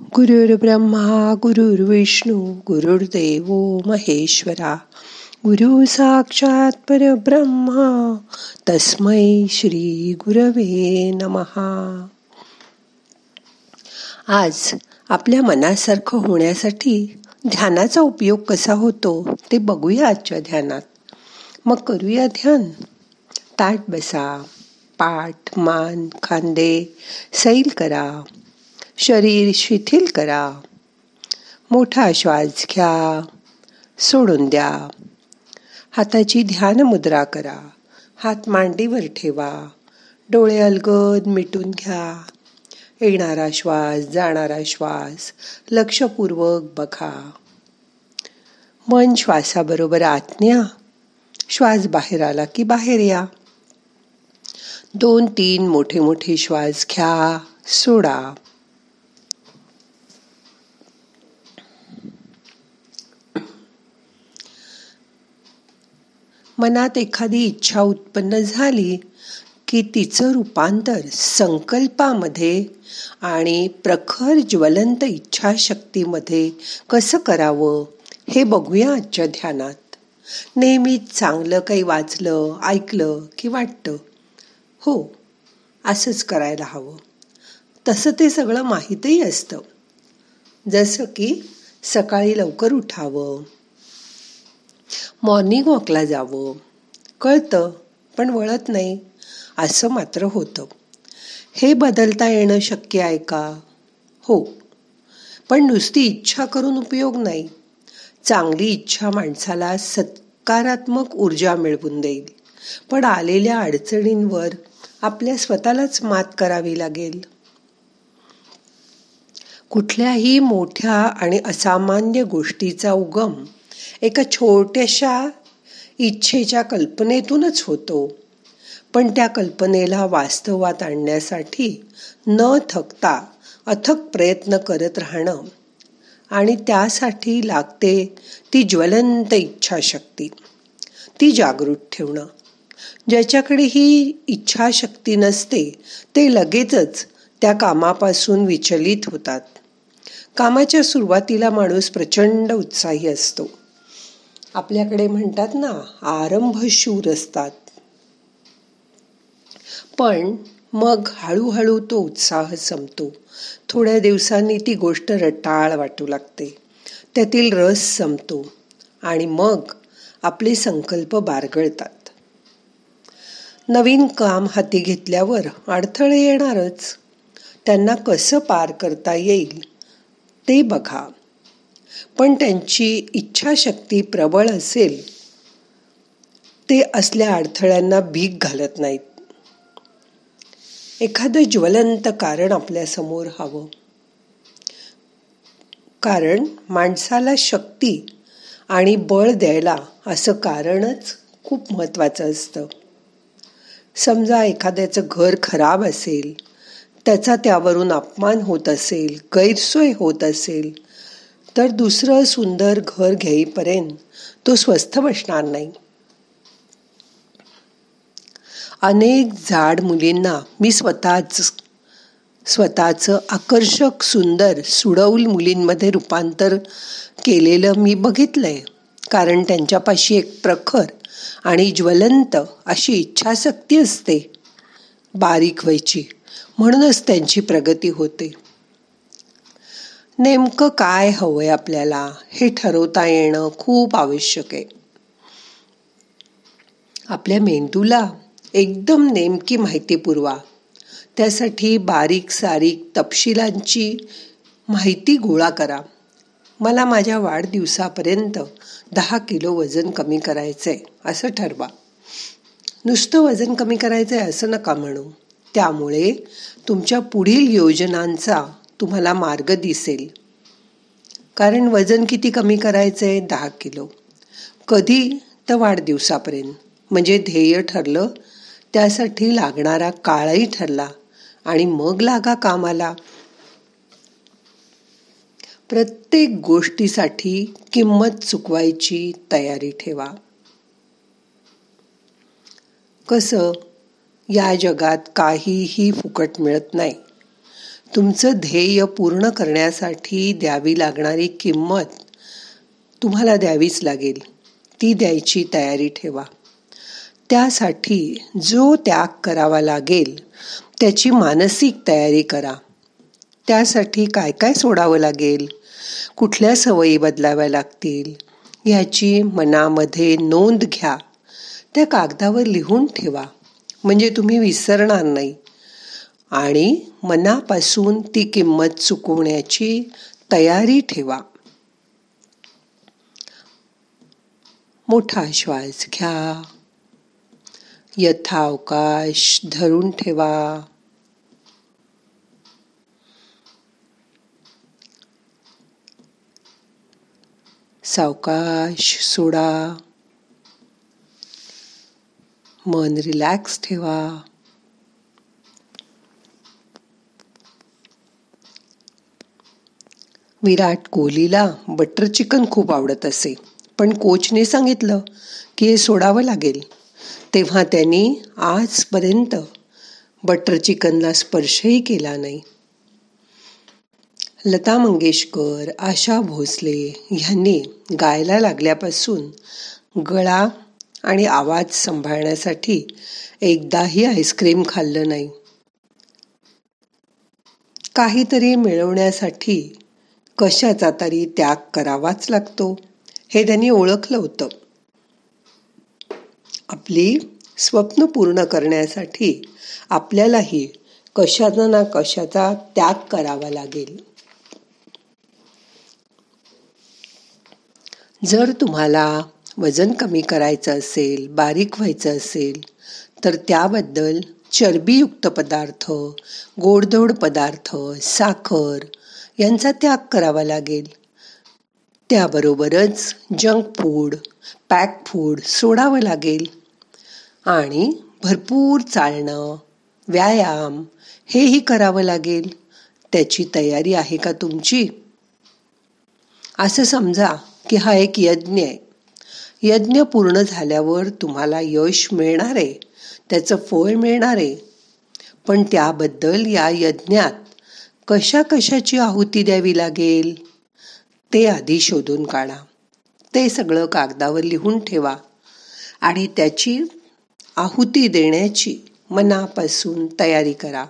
गुरुर् ब्रह्मा गुरुर्विष्णू गुरुर्देव महेश्वरा गुरु साक्षात परब्रह्मा तस्मै श्री गुरवे नमहा आज आपल्या मनासारखं होण्यासाठी ध्यानाचा उपयोग कसा होतो ते बघूया आजच्या ध्यानात. मग करूया ध्यान. ताट बसा पाठ मान खांदे सैल करा. शरीर शिथिल करा. मोठा श्वास घ्या. सोडून द्या. हाताची ध्यान मुद्रा करा. हात मांडीवर ठेवा. डोळे अलगद मिटून घ्या. येणारा श्वास जाणारा श्वास लक्षपूर्वक बघा. मन श्वासाबरोबर आज्ञा श्वास बाहेर आला की बाहेर या. दोन तीन मोठे मोठे श्वास घ्या. सोडा. मनात एखादी इच्छा उत्पन्न झाली की तिचं रूपांतर संकल्पामध्ये आणि प्रखर ज्वलंत इच्छाशक्तीमध्ये कसं करावं हे बघूया आजच्या ध्यानात. नेहमीच चांगलं काही वाचलं ऐकलं की वाटतं. हो असंच करायला हवं. तसं ते सगळं माहीतही असतं. जसं की सकाळी लवकर उठावं मॉर्निंग वॉकला जावं. कळतं पण वळत नाही. असं मात्र होतं. हे बदलता येणं शक्य आहे का? हो. पण नुसती इच्छा करून उपयोग नाही. चांगली इच्छा माणसाला सकारात्मक ऊर्जा मिळवून देईल. पण आलेल्या अडचणींवर आपल्या स्वतःलाच मात करावी लागेल. कुठल्याही मोठ्या आणि असामान्य गोष्टीचा उगम एका छोट्याशा इच्छेच्या कल्पनेतूनच होतो. पण त्या कल्पनेला वास्तवात आणण्यासाठी न थकता अथक प्रयत्न करत राहणं आणि त्यासाठी लागते ती ज्वलंत इच्छाशक्ती. ती जागृत ठेवणं. ज्याच्याकडे ही इच्छाशक्ती नसते ते लगेचच त्या कामापासून विचलित होतात. कामाच्या सुरुवातीला माणूस प्रचंड उत्साही असतो. आपल्याकडे म्हणतात ना आरंभ शूर असतात. पण मग हळूहळू तो उत्साह संपतो. थोड्या दिवसांनी ती गोष्ट रटाळ वाटू लागते. त्यातील रस संपतो आणि मग आपले संकल्प बारगळतात. नवीन काम हाती घेतल्यावर अडथळे येणारच. त्यांना कसं पार करता येईल ते बघा. पण त्यांची इच्छाशक्ती प्रबळ असेल ते असल्या अडथळ्यांना भीक घालत नाहीत. एखादं ज्वलंत कारण आपल्यासमोर हवं. कारण माणसाला शक्ती आणि बळ द्यायला असं कारणच खूप महत्वाचं असतं. समजा एखाद्याचं घर खराब असेल त्याचा त्यावरून अपमान होत असेल गैरसोय होत असेल तर दुसरं सुंदर घर घेईपर्यंत तो स्वस्थ बसणार नाही. अनेक झाड मुलींना मी स्वतःच स्वतःचं आकर्षक सुंदर सुडौल मुलींमध्ये रूपांतर केलेलं मी बघितलंय. कारण त्यांच्यापाशी एक प्रखर आणि ज्वलंत अशी इच्छाशक्ती असते. बारीक व्हायची. म्हणूनच त्यांची प्रगती होते. नेमकं काय हवंय आपल्याला हे ठरवता येणं खूप आवश्यक आहे. आपल्या मेंदूला एकदम नेमकी माहिती पुरवा. त्यासाठी बारीक सारीक तपशिलांची माहिती गोळा करा. मला माझ्या वाढदिवसापर्यंत दहा किलो वजन कमी करायचंय असं ठरवा. नुसतं वजन कमी करायचंय असं नका म्हणू. त्यामुळे तुमच्या पुढील योजनांचा तुम्हाला मार्ग दिसेल. कारण वजन किती कमी करायचं आहे दहा किलो. कधी? तर वाढदिवसापर्यंत. म्हणजे ध्येय ठरलं त्यासाठी लागणारा काळही ठरला आणि मग लागा कामाला. प्रत्येक गोष्टीसाठी किंमत चुकवायची तयारी ठेवा. कसं? या जगात काहीही फुकट मिळत नाही. तुमचं ध्येय पूर्ण करण्यासाठी द्यावी लागणारी किंमत तुम्हाला द्यावीच लागेल. ती द्यायची तयारी ठेवा. त्यासाठी जो त्याग करावा लागेल त्याची मानसिक तयारी करा. त्यासाठी काय काय सोडावं लागेल? कुठल्या सवयी बदलाव्या लागतील? ह्याची मनामध्ये नोंद घ्या. त्या कागदावर लिहून ठेवा. म्हणजे तुम्ही विसरणार नाही. आणि मनापासून ती किंमत चुकवण्याची तयारी ठेवा. मोठा श्वास घ्या. यथावकाश धरून ठेवा. सावकाश सोडा. मन रिलॅक्स ठेवा. विराट कोहलीला बटर चिकन खूप आवडत असे. पण कोचने सांगितलं की हे सोडावं लागेल. तेव्हा त्यांनी आजपर्यंत बटर चिकनला स्पर्शही केला नाही. लता मंगेशकर आशा भोसले ह्यांनी गायला लागल्यापासून गळा आणि आवाज सांभाळण्यासाठी एकदाही आईस्क्रीम खाल्लं नाही. काहीतरी मिळवण्यासाठी कशाचा तरी त्याग करावाच लागतो. हे त्यांनी ओळखलं होतं. आपली स्वप्न पूर्ण करण्यासाठी आपल्यालाही कशाचा ना कशाचा त्याग करावा लागेल. जर तुम्हाला वजन कमी करायचं असेल बारीक व्हायचं असेल तर त्याबद्दल चरबीयुक्त पदार्थ गोडधोड पदार्थ साखर यांचा त्याग करावा लागेल. त्याबरोबरच जंक फूड पॅक फूड सोडावं लागेल. आणि भरपूर चालणं व्यायाम हेही करावं लागेल. त्याची तयारी आहे का तुमची? असं समजा की हा एक यज्ञ आहे. यज्ञ पूर्ण झाल्यावर तुम्हाला यश मिळणार आहे. त्याचं फळ मिळणार आहे. पण त्याबद्दल या यज्ञात कशा कशाची आहुती द्यावी लागेल? ते आधी शोधून काढा. ते सगळं कागदावर लिहून ठेवा आणि त्याची आहुती देण्याची मनापासून तयारी करा.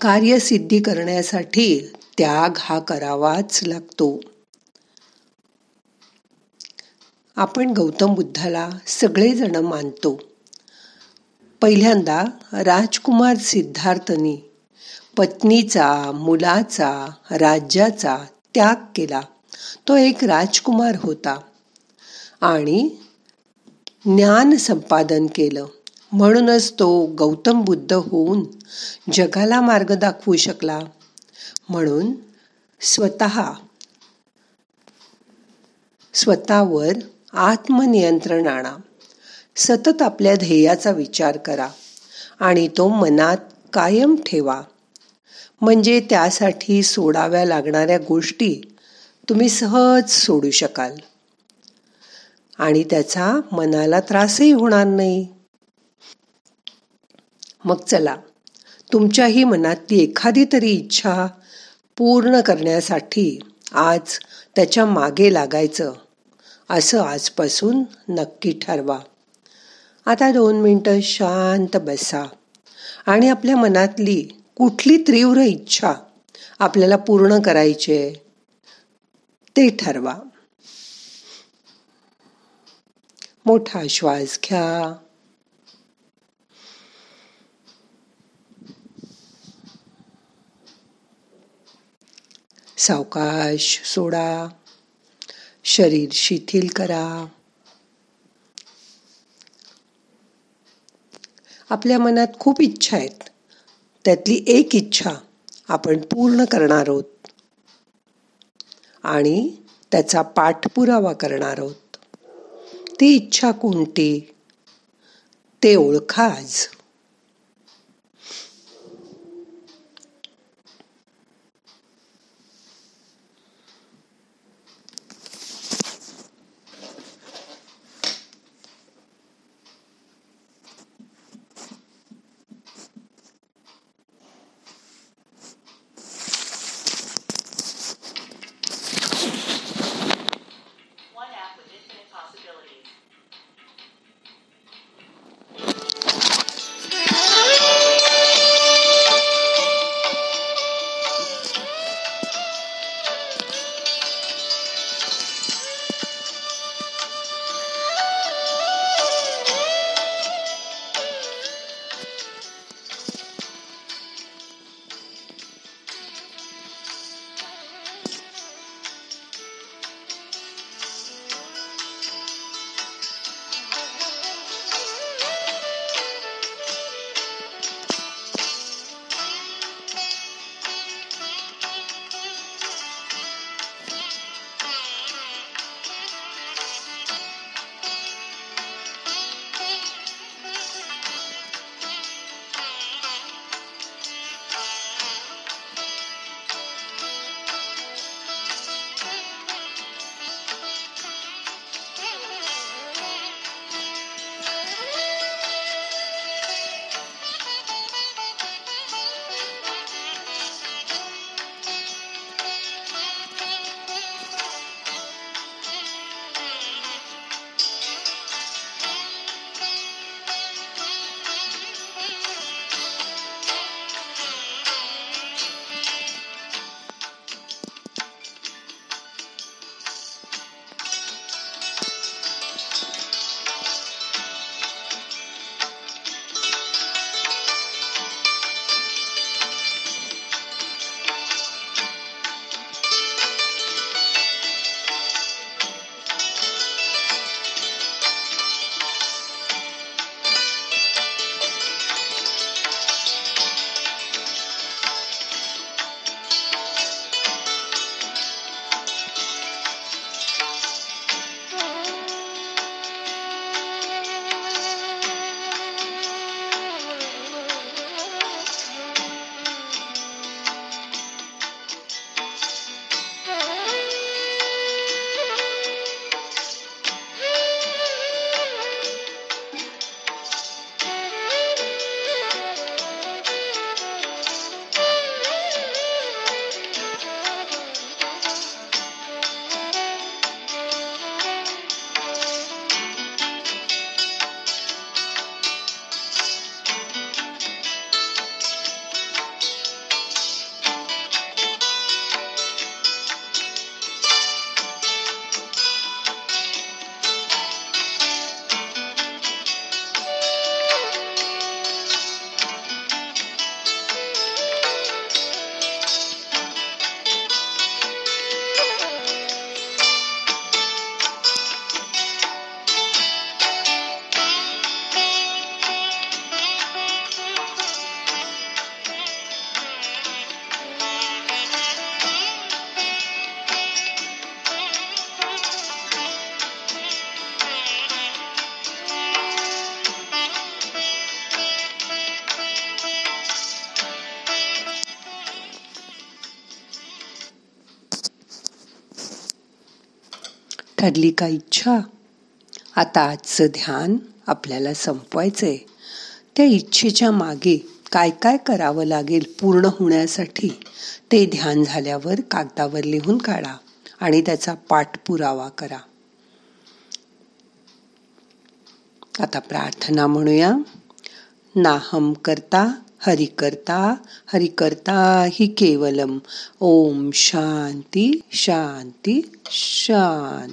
कार्यसिद्धी करण्यासाठी त्याग हा करावाच लागतो. आपण गौतम बुद्धाला सगळेजण मानतो. पहिल्यांदा राजकुमार सिद्धार्थनी पत्नीचा मुलाचा राज्याचा त्याग केला. तो एक राजकुमार होता आणि ज्ञान संपादन केलं. म्हणूनच तो गौतम बुद्ध होऊन जगाला मार्ग दाखवू शकला. म्हणून स्वतः स्वतःवर आत्मनियंत्रण आणा. सतत आपल्या ध्येयाचा विचार करा आणि तो मनात कायम ठेवा. म्हणजे त्यासाठी सोडाव्या लागणाऱ्या गोष्टी तुम्ही सहज सोडू शकाल. आणि त्याचा मनाला त्रासही होणार नाही. मग चला तुमच्याही मनातली एखादी तरी इच्छा पूर्ण करण्यासाठी आज त्याच्यामागे लागायचं असं आजपासून नक्की ठरवा. आता दोन मिनटं शांत बसा. आणि आपल्या मनातली कुठली तीव्र इच्छा आपल्याला पूर्ण करायची आहे ते ठरवा. मोठा श्वास घ्या. सावकाश सोडा. शरीर शिथिल करा. आपल्या मनात खूप इच्छा आहेत. त्यातली एक इच्छा आपण पूर्ण करणार आहोत. आणि त्याचा पाठपुरावा करणार आहोत. ती इच्छा कोणती? ते ओळखा आज. ठरली का इच्छा? आता आजचं ध्यान आपल्याला संपवायचंय. त्या इच्छेच्या मागे काय काय करावं लागेल पूर्ण होण्यासाठी ते ध्यान झाल्यावर कागदावर लिहून काढा आणि त्याचा पाठपुरावा करा. आता प्रार्थना म्हणूया. नाहम करता हरि करता हरि करता हि केवलम. ओम शांती शांती शांती.